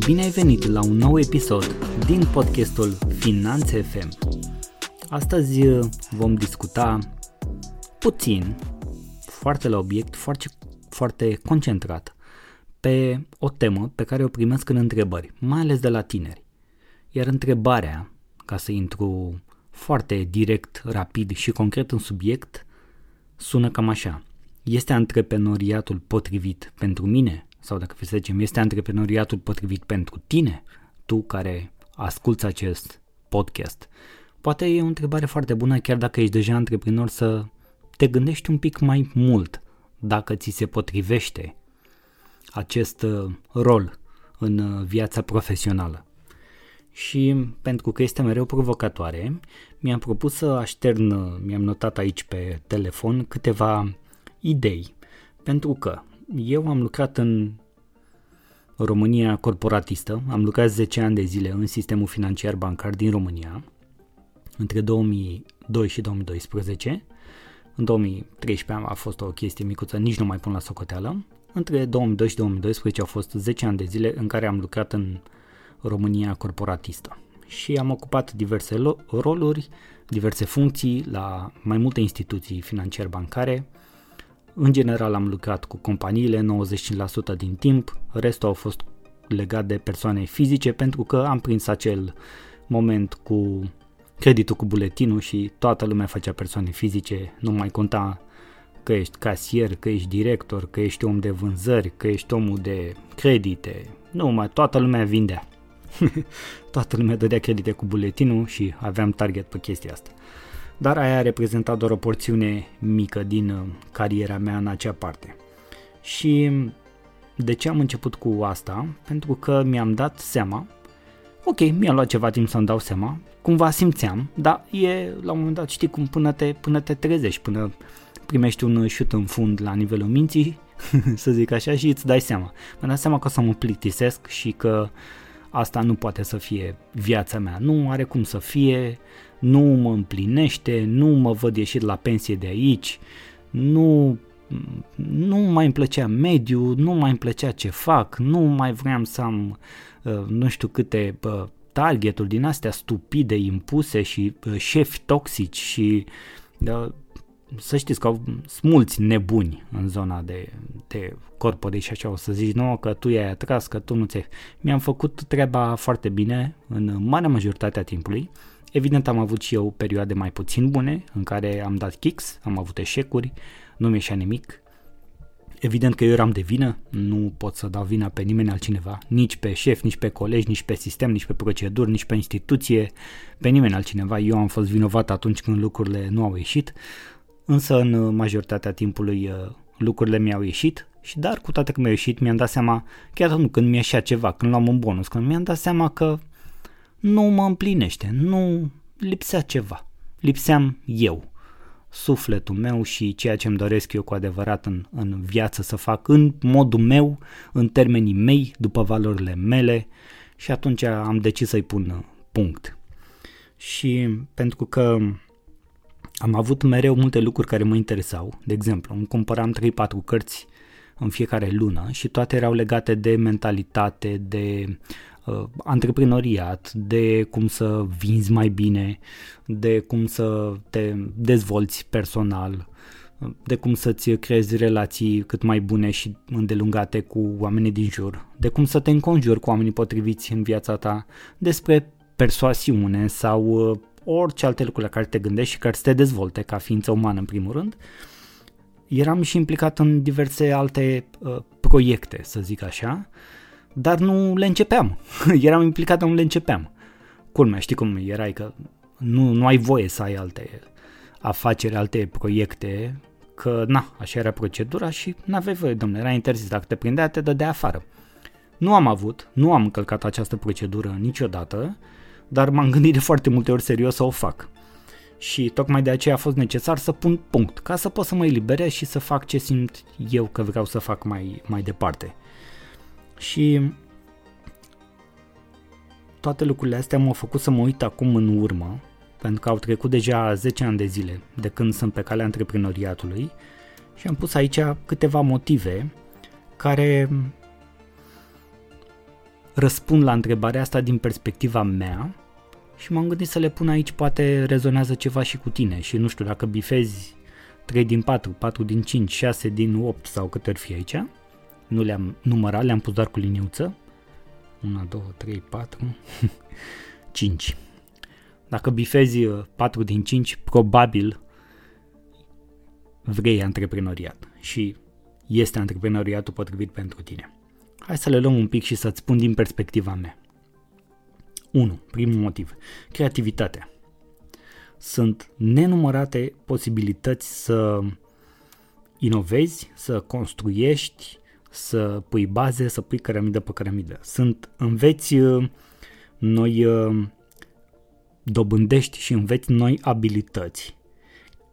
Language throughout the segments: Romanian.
Salutare și bine ai venit la un nou episod din podcastul Finanțe FM. Astăzi uh, vom discuta puțin, foarte la obiect, foarte, foarte concentrat, pe o temă pe care o primesc în întrebări, mai ales de la tineri. Iar întrebarea, ca să intru foarte direct, rapid și concret în subiect, sună cam așa. Este antreprenoriatul potrivit pentru mine? Sau dacă să zicem, este antreprenoriatul potrivit pentru tine? Tu care asculți acest podcast. Poate e o întrebare foarte bună chiar dacă ești deja antreprenor să te gândești un pic mai mult dacă ți se potrivește acest uh, rol în uh, viața profesională. Și pentru că este mereu provocatoare, mi-am propus să aștern, uh, mi-am notat aici pe telefon câteva idei. Pentru că eu am lucrat în România corporatistă, am lucrat 10 ani de zile în sistemul financiar bancar din România, între 2002 și 2012. În 2013 a fost o chestie micuță, nici nu mai pun la socoteală. Între 2002 și 2012 au fost 10 ani de zile în care am lucrat în România corporatistă și am ocupat diverse roluri, diverse funcții la mai multe instituții financiar bancare. În general am lucrat cu companiile 95% din timp, restul au fost legat de persoane fizice pentru că am prins acel moment cu creditul cu buletinul și toată lumea făcea persoane fizice, nu mai conta că ești casier, că ești director, că ești om de vânzări, că ești omul de credite, nu mai toată lumea vindea. toată lumea dădea credite cu buletinul și aveam target pe chestia asta. Dar aia a reprezentat doar o porțiune mică din uh, cariera mea în acea parte. Și de ce am început cu asta? Pentru că mi-am dat seama, ok, mi-a luat ceva timp să-mi dau seama, cumva simțeam, dar e la un moment dat, știi cum, până te, până te trezești, până primești un șut în fund la nivelul minții, să zic așa, și îți dai seama. Mă dau seama că o să mă plictisesc și că asta nu poate să fie viața mea, nu are cum să fie, nu mă împlinește, nu mă văd ieșit la pensie de aici, nu, nu mai îmi plăcea mediu, nu mai îmi plăcea ce fac, nu mai vreau să am uh, nu știu câte uh, targeturi din astea stupide impuse și uh, șefi toxici și să știți că au mulți nebuni în zona de, de corpore și așa o să zici, nu, că tu i-ai atras, că tu nu ți-ai... Mi-am făcut treaba foarte bine în marea majoritate a timpului. Evident am avut și eu perioade mai puțin bune în care am dat kicks, am avut eșecuri, nu mi ieșea nimic. Evident că eu eram de vină, nu pot să dau vina pe nimeni altcineva, nici pe șef, nici pe colegi, nici pe sistem, nici pe proceduri, nici pe instituție, pe nimeni altcineva. Eu am fost vinovat atunci când lucrurile nu au ieșit, însă în majoritatea timpului uh, lucrurile mi-au ieșit și dar cu toate că mi-au ieșit mi-am dat seama, chiar atunci când mi-ieșea ceva, când luam un bonus, când mi-am dat seama că nu mă împlinește, nu lipsea ceva, lipseam eu, sufletul meu și ceea ce îmi doresc eu cu adevărat în, în viață să fac în modul meu, în termenii mei, după valorile mele și atunci am decis să-i pun punct. Și pentru că am avut mereu multe lucruri care mă interesau. De exemplu, îmi cumpăram 3-4 cărți în fiecare lună și toate erau legate de mentalitate, de uh, antreprenoriat, de cum să vinzi mai bine, de cum să te dezvolți personal, de cum să-ți creezi relații cât mai bune și îndelungate cu oamenii din jur, de cum să te înconjuri cu oamenii potriviți în viața ta, despre persoasiune sau uh, orice alte lucruri la care te gândești și care să te dezvolte ca ființă umană în primul rând. Eram și implicat în diverse alte uh, proiecte, să zic așa, dar nu le începeam. Eram implicat, dar nu le începeam. Culmea, știi cum erai că nu, nu ai voie să ai alte afaceri, alte proiecte, că na, așa era procedura și nu aveai voie, domnule, era interzis, dacă te prindea, te dădea afară. Nu am avut, nu am încălcat această procedură niciodată, dar m-am gândit de foarte multe ori serios să o fac. Și tocmai de aceea a fost necesar să pun punct, ca să pot să mă eliberez și să fac ce simt eu că vreau să fac mai, mai departe. Și toate lucrurile astea m-au făcut să mă uit acum în urmă, pentru că au trecut deja 10 ani de zile de când sunt pe calea antreprenoriatului și am pus aici câteva motive care răspund la întrebarea asta din perspectiva mea și m-am gândit să le pun aici, poate rezonează ceva și cu tine și nu știu dacă bifezi 3 din 4, 4 din 5, 6 din 8 sau cât ar fi aici. Nu le-am numărat, le-am pus doar cu liniuță. 1, 2, 3, 4, 5. Dacă bifezi 4 din 5, probabil vrei antreprenoriat și este antreprenoriatul potrivit pentru tine. Hai să le luăm un pic și să-ți spun din perspectiva mea. 1. Primul motiv. Creativitatea. Sunt nenumărate posibilități să inovezi, să construiești, să pui baze, să pui cărămidă pe cărămidă. Sunt, înveți uh, noi, uh, dobândești și înveți noi abilități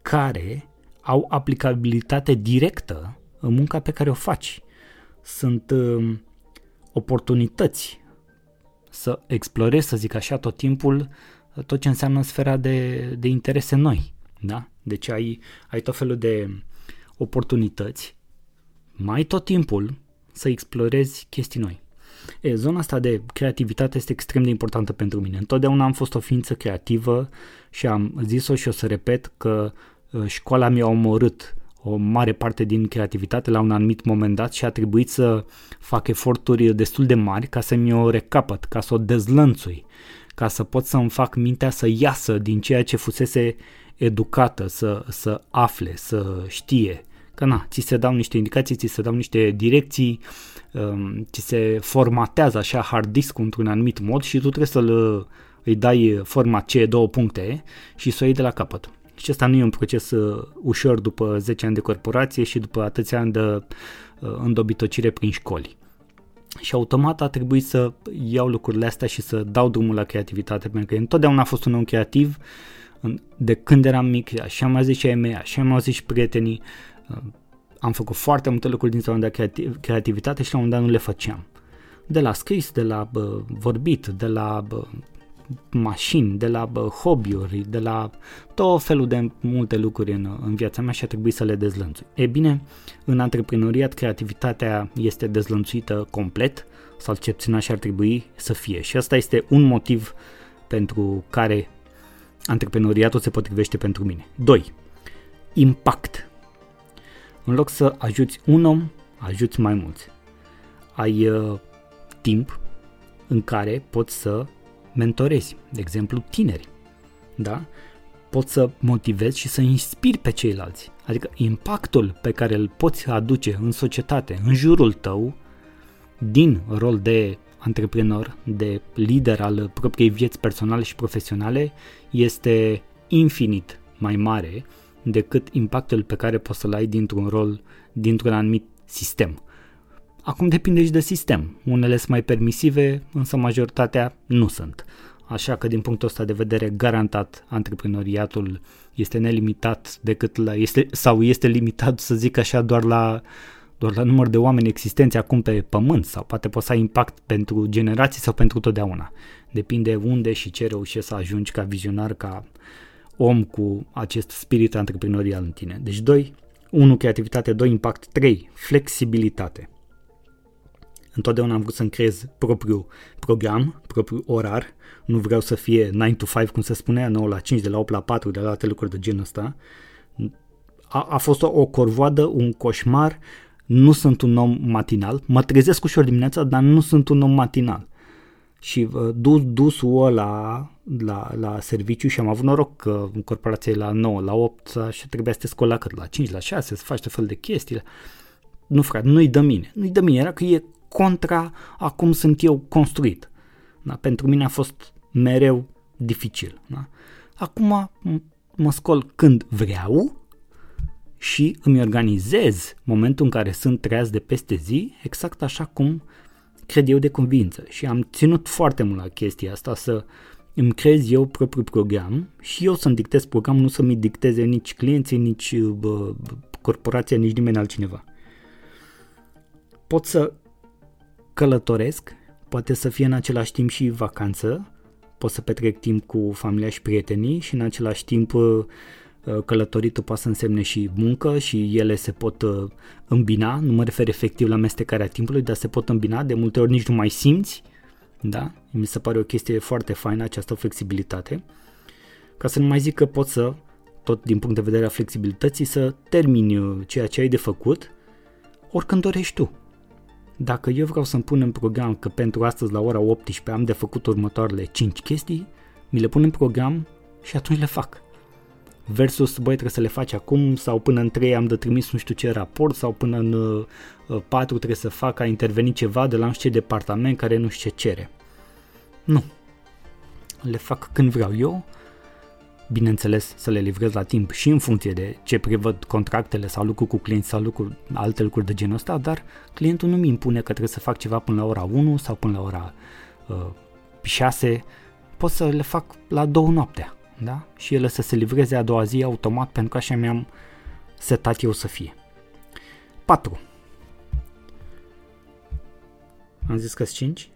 care au aplicabilitate directă în munca pe care o faci. Sunt uh, oportunități să explorezi, să zic așa, tot timpul tot ce înseamnă sfera de, de interese noi. Da? Deci ai, ai tot felul de oportunități, mai tot timpul să explorezi chestii noi. E, zona asta de creativitate este extrem de importantă pentru mine. Întotdeauna am fost o ființă creativă și am zis-o și o să repet că uh, școala mi-a omorât o mare parte din creativitate la un anumit moment dat și a trebuit să fac eforturi destul de mari ca să mi-o recapăt, ca să o dezlănțui, ca să pot să-mi fac mintea să iasă din ceea ce fusese educată, să, să afle, să știe. Că na, ți se dau niște indicații, ți se dau niște direcții, um, ți se formatează așa hard disk într-un anumit mod și tu trebuie să-l îi dai forma C două puncte și să o iei de la capăt. Și asta nu e un proces uh, ușor după 10 ani de corporație și după atâția ani de uh, îndobitocire prin școli. Și automat a trebuit să iau lucrurile astea și să dau drumul la creativitate, pentru că întotdeauna a fost un om creativ, de când eram mic, așa am zis și ai mei, așa am auzit și prietenii, uh, am făcut foarte multe lucruri din zona de creativ- creativitate și la un moment dat nu le făceam. De la scris, de la bă, vorbit, de la bă, mașini, de la bă, hobby-uri, de la tot felul de multe lucruri în, în viața mea și a trebuit să le dezlănțui. E bine, în antreprenoriat creativitatea este dezlănțuită complet, sau cel puțin așa ar trebui să fie. Și asta este un motiv pentru care antreprenoriatul se potrivește pentru mine. 2. Impact. În loc să ajuți un om, ajuți mai mulți. Ai uh, timp în care poți să mentorezi, de exemplu, tineri. Da? Poți să motivezi și să inspiri pe ceilalți. Adică impactul pe care îl poți aduce în societate, în jurul tău, din rol de antreprenor, de lider al propriei vieți personale și profesionale, este infinit mai mare decât impactul pe care poți să-l ai dintr-un rol, dintr-un anumit sistem. Acum depinde și de sistem. Unele sunt mai permisive, însă majoritatea nu sunt. Așa că din punctul ăsta de vedere, garantat, antreprenoriatul este nelimitat decât la, este, sau este limitat, să zic așa, doar la, doar la număr de oameni existenți acum pe pământ sau poate poți să ai impact pentru generații sau pentru totdeauna. Depinde unde și ce reușești să ajungi ca vizionar, ca om cu acest spirit antreprenorial în tine. Deci 2, 1 creativitate, 2 impact, 3 flexibilitate. Întotdeauna am vrut să-mi creez propriul program, propriul orar. Nu vreau să fie 9 to 5, cum se spunea, 9 la 5, de la 8 la 4, de la alte lucruri de genul ăsta. A, a fost o, o corvoadă, un coșmar. Nu sunt un om matinal. Mă trezesc ușor dimineața, dar nu sunt un om matinal. Și uh, dus, dusul ăla la, la serviciu și am avut noroc că în corporație la 9, la 8 și trebuia să te scoli la cât? La 5, la 6, să faci tot fel de chestii. Nu, frate, nu-i de mine. Nu-i de mine, era că e contra a cum sunt eu construit. Da? Pentru mine a fost mereu dificil. Da? Acum mă scol când vreau și îmi organizez momentul în care sunt treaz de peste zi exact așa cum cred eu de convință. Și am ținut foarte mult la chestia asta să îmi creez eu propriul program și eu să-mi dictez programul, nu să-mi dicteze nici clienții, nici bă, corporația, nici nimeni altcineva. Pot să călătoresc, poate să fie în același timp și vacanță, pot să petrec timp cu familia și prietenii și în același timp uh, uh, călătoritul poate să însemne și muncă și ele se pot uh, îmbina, nu mă refer efectiv la amestecarea timpului, dar se pot îmbina, de multe ori nici nu mai simți Da? Mi se pare o chestie foarte faină această flexibilitate. Ca să nu mai zic că poți să, tot din punct de vedere a flexibilității, să termini uh, ceea ce ai de făcut oricând dorești tu. Dacă eu vreau să-mi pun în program că pentru astăzi la ora 18 am de făcut următoarele 5 chestii, mi le pun în program și atunci le fac. Versus, băi, trebuie să le faci acum sau până în 3 am de trimis nu știu ce raport sau până în uh, 4 trebuie să fac, a intervenit ceva de la nu știu ce departament care nu știu ce cere. Nu. Le fac când vreau eu, bineînțeles să le livrez la timp și în funcție de ce prevăd contractele sau lucruri cu clienți sau lucruri, alte lucruri de genul ăsta, dar clientul nu mi impune că trebuie să fac ceva până la ora 1 sau până la ora uh, 6, pot să le fac la două noaptea, da? Și ele să se livreze a doua zi automat pentru că așa mi-am setat eu să fie. 4. Am zis că 5?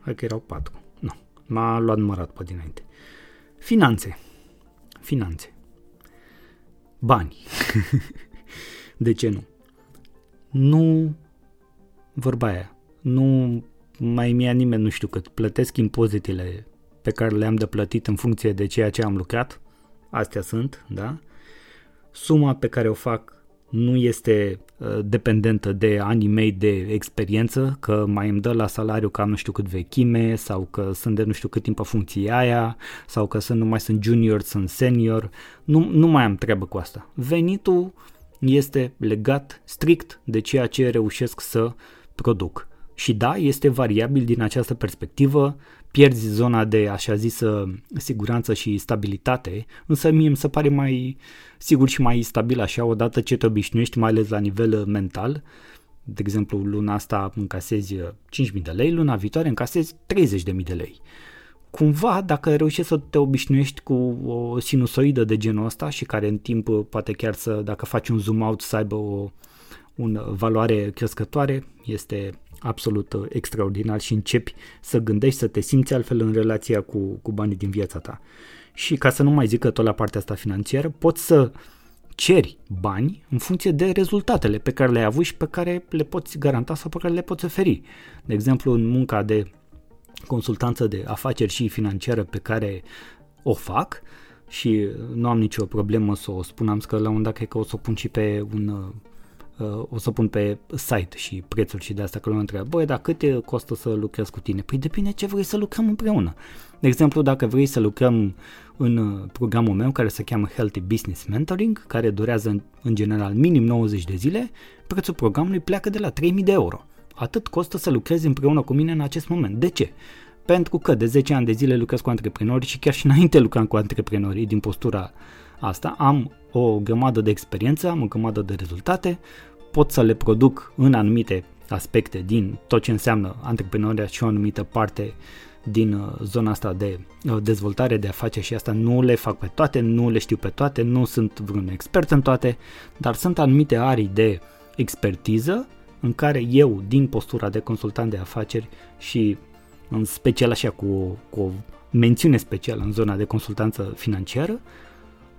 Hai că erau 4. Nu, m-a luat numărat pe dinainte. Finanțe. Finanțe. Bani. de ce nu? Nu, vorba aia, nu mai mi-a nimeni nu știu cât, plătesc impozitele pe care le-am de plătit în funcție de ceea ce am lucrat, astea sunt, da? Suma pe care o fac nu este uh, dependentă de anii mei de experiență, că mai îmi dă la salariu ca nu știu cât vechime sau că sunt de nu știu cât timp pe funcția aia sau că sunt, nu mai sunt junior, sunt senior. Nu, nu mai am treabă cu asta. Venitul este legat strict de ceea ce reușesc să produc. Și da, este variabil din această perspectivă, pierzi zona de așa zisă siguranță și stabilitate, însă mie mi se pare mai sigur și mai stabil așa odată ce te obișnuiești, mai ales la nivel mental. De exemplu, luna asta încasezi 5.000 de lei, luna viitoare încasezi 30.000 de lei. Cumva, dacă reușești să te obișnuiești cu o sinusoidă de genul ăsta și care în timp poate chiar să, dacă faci un zoom out, să aibă o, o valoare crescătoare, este absolut uh, extraordinar și începi să gândești, să te simți altfel în relația cu, cu banii din viața ta. Și ca să nu mai zic că tot la partea asta financiară, poți să ceri bani în funcție de rezultatele pe care le-ai avut și pe care le poți garanta sau pe care le poți oferi. De exemplu, în munca de consultanță de afaceri și financiară pe care o fac și nu am nicio problemă să o spun, am că la un dat cred că o să o pun și pe un uh, uh, o să pun pe site și prețuri și de asta că lumea întreabă, băi, dar cât costă să lucrez cu tine? Păi depinde ce vrei să lucrăm împreună. De exemplu, dacă vrei să lucrăm în uh, programul meu care se cheamă Healthy Business Mentoring, care durează în, în general minim 90 de zile, prețul programului pleacă de la 3000 de euro. Atât costă să lucrezi împreună cu mine în acest moment. De ce? Pentru că de 10 ani de zile lucrez cu antreprenori și chiar și înainte lucram cu antreprenorii din postura asta, am o grămadă de experiență, am o grămadă de rezultate, pot să le produc în anumite aspecte din tot ce înseamnă antreprenoria și o anumită parte din uh, zona asta de uh, dezvoltare de afaceri și asta nu le fac pe toate, nu le știu pe toate, nu sunt vreun expert în toate, dar sunt anumite arii de expertiză în care eu, din postura de consultant de afaceri și în special așa cu, cu o mențiune specială în zona de consultanță financiară,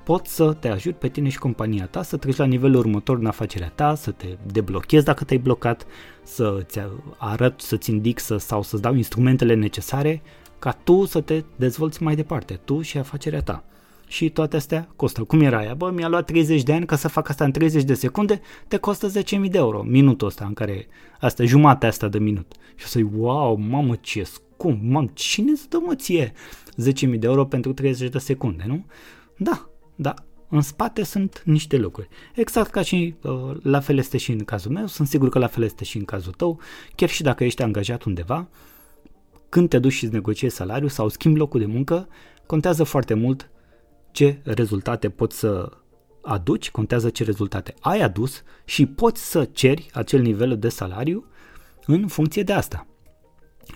pot să te ajut pe tine și compania ta să treci la nivelul următor în afacerea ta, să te deblochezi dacă te-ai blocat, să-ți arăt, să-ți indic să, sau să-ți dau instrumentele necesare ca tu să te dezvolți mai departe, tu și afacerea ta. Și toate astea costă. Cum era aia? Bă, mi-a luat 30 de ani ca să fac asta în 30 de secunde, te costă 10.000 de euro. Minutul ăsta în care, asta, jumatea asta de minut. Și o să-i, wow, mamă, ce scump, mamă, cine îți dă mă ție 10.000 de euro pentru 30 de secunde, nu? Da, da, în spate sunt niște lucruri. Exact ca și uh, la fel este și în cazul meu, sunt sigur că la fel este și în cazul tău, chiar și dacă ești angajat undeva, când te duci și îți negociezi salariul sau schimbi locul de muncă, contează foarte mult ce rezultate poți să aduci, contează ce rezultate ai adus și poți să ceri acel nivel de salariu în funcție de asta.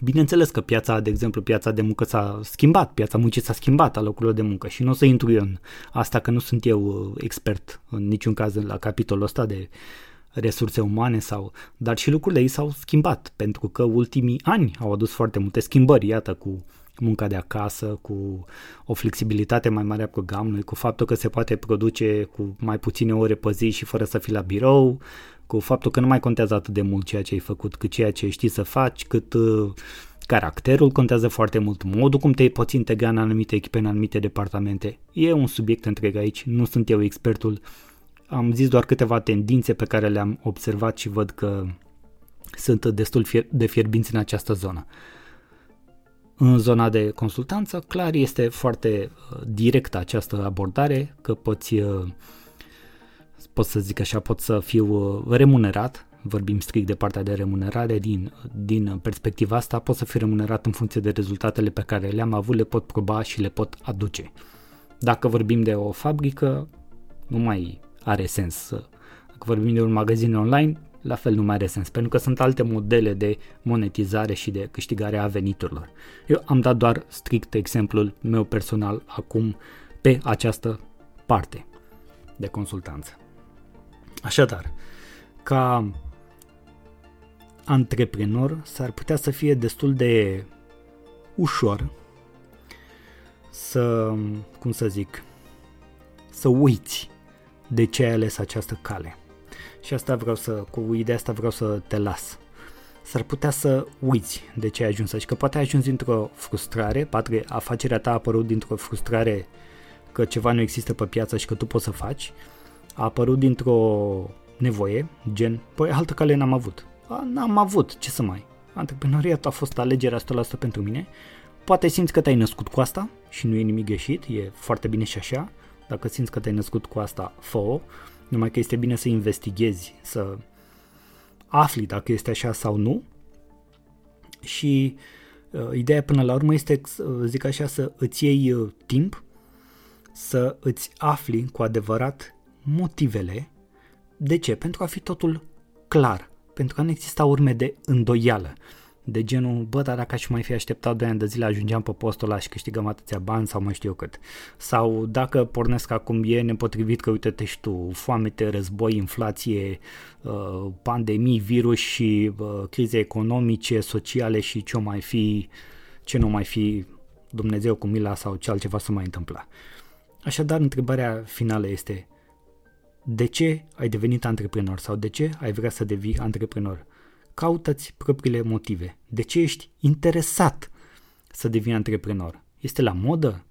Bineînțeles că piața, de exemplu, piața de muncă s-a schimbat, piața muncii s-a schimbat a locurilor de muncă și nu o să intru eu în asta că nu sunt eu uh, expert în niciun caz la capitolul ăsta de resurse umane sau, dar și lucrurile ei s-au schimbat pentru că ultimii ani au adus foarte multe schimbări, iată, cu munca de acasă, cu o flexibilitate mai mare a programului, cu faptul că se poate produce cu mai puține ore pe zi și fără să fii la birou, cu faptul că nu mai contează atât de mult ceea ce ai făcut, cât ceea ce știi să faci, cât uh, Caracterul contează foarte mult, modul cum te poți integra în anumite echipe, în anumite departamente. E un subiect întreg aici, nu sunt eu expertul. Am zis doar câteva tendințe pe care le-am observat și văd că sunt destul de fierbinți în această zonă. În zona de consultanță, clar, este foarte uh, directă această abordare, că poți, uh, pot să zic așa, pot să fiu uh, remunerat, vorbim strict de partea de remunerare, din, din perspectiva asta pot să fiu remunerat în funcție de rezultatele pe care le-am avut, le pot proba și le pot aduce. Dacă vorbim de o fabrică, nu mai are sens. Dacă vorbim de un magazin online, la fel nu mai are sens, pentru că sunt alte modele de monetizare și de câștigare a veniturilor. Eu am dat doar strict exemplul meu personal acum pe această parte de consultanță. Așadar, ca antreprenor s-ar putea să fie destul de ușor să, cum să zic, să uiți de ce ai ales această cale. Și asta vreau să, cu ideea asta vreau să te las. S-ar putea să uiți de ce ai ajuns aici, că poate ai ajuns dintr-o frustrare, poate afacerea ta a apărut dintr-o frustrare că ceva nu există pe piață și că tu poți să faci, a apărut dintr-o nevoie, gen, păi altă cale n-am avut. A, n-am avut, ce să mai. Antreprenoriatul a fost alegerea 100% pentru mine. Poate simți că te-ai născut cu asta și nu e nimic greșit, e foarte bine și așa. Dacă simți că te-ai născut cu asta, fă numai că este bine să investighezi, să afli dacă este așa sau nu. Și uh, ideea până la urmă este, uh, zic așa, să îți iei uh, timp, să îți afli cu adevărat motivele. De ce? Pentru a fi totul clar, pentru că nu exista urme de îndoială de genul, bă, dar dacă aș mai fi așteptat 2 ani de zile, ajungeam pe postul ăla și câștigăm atâția bani sau mai știu eu cât. Sau dacă pornesc acum e nepotrivit că uite-te și tu, foamete, război, inflație, uh, pandemii, virus și uh, crize economice, sociale și ce mai fi, ce nu mai fi Dumnezeu cu mila sau ce altceva să mai întâmpla. Așadar, întrebarea finală este de ce ai devenit antreprenor sau de ce ai vrea să devii antreprenor? Caută-ți propriile motive. De ce ești interesat să devii antreprenor? Este la modă?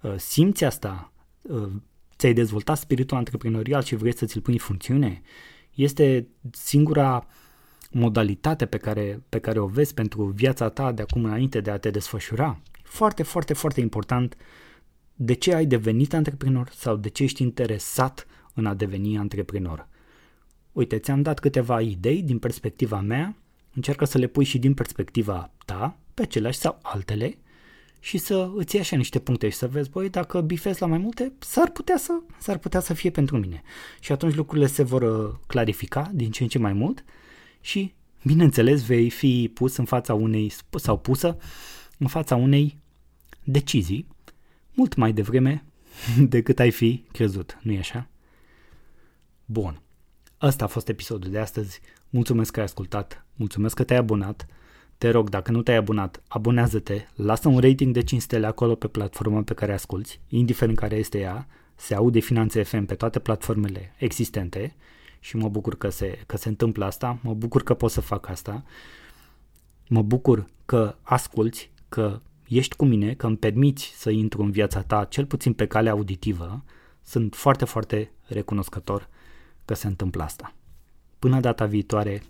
Uh, simți asta? Uh, ți-ai dezvoltat spiritul antreprenorial și vrei să ți-l pui în funcțiune? Este singura modalitate pe care, pe care o vezi pentru viața ta de acum înainte de a te desfășura? Foarte, foarte, foarte important de ce ai devenit antreprenor sau de ce ești interesat în a deveni antreprenor. Uite, ți-am dat câteva idei din perspectiva mea, încearcă să le pui și din perspectiva ta, pe aceleași sau altele, și să îți iei așa niște puncte și să vezi, băi, dacă bifezi la mai multe, s-ar putea să, s-ar putea să fie pentru mine. Și atunci lucrurile se vor uh, clarifica din ce în ce mai mult și, bineînțeles, vei fi pus în fața unei, sau pusă în fața unei decizii mult mai devreme decât ai fi crezut, nu-i așa? Bun. Asta a fost episodul de astăzi. Mulțumesc că ai ascultat, mulțumesc că te-ai abonat. Te rog, dacă nu te-ai abonat, abonează-te, lasă un rating de 5 stele acolo pe platforma pe care asculti, indiferent care este ea, se aude Finanțe FM pe toate platformele existente și mă bucur că se, că se întâmplă asta, mă bucur că pot să fac asta, mă bucur că asculți, că ești cu mine, că îmi permiți să intru în viața ta, cel puțin pe cale auditivă, sunt foarte, foarte recunoscător că se întâmplă asta. Până data viitoare,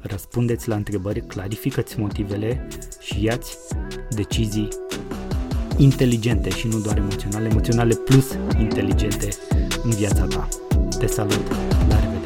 răspundeți la întrebări, clarificați motivele și iați decizii inteligente și nu doar emoționale, emoționale plus inteligente în viața ta. Te salut! La revedere!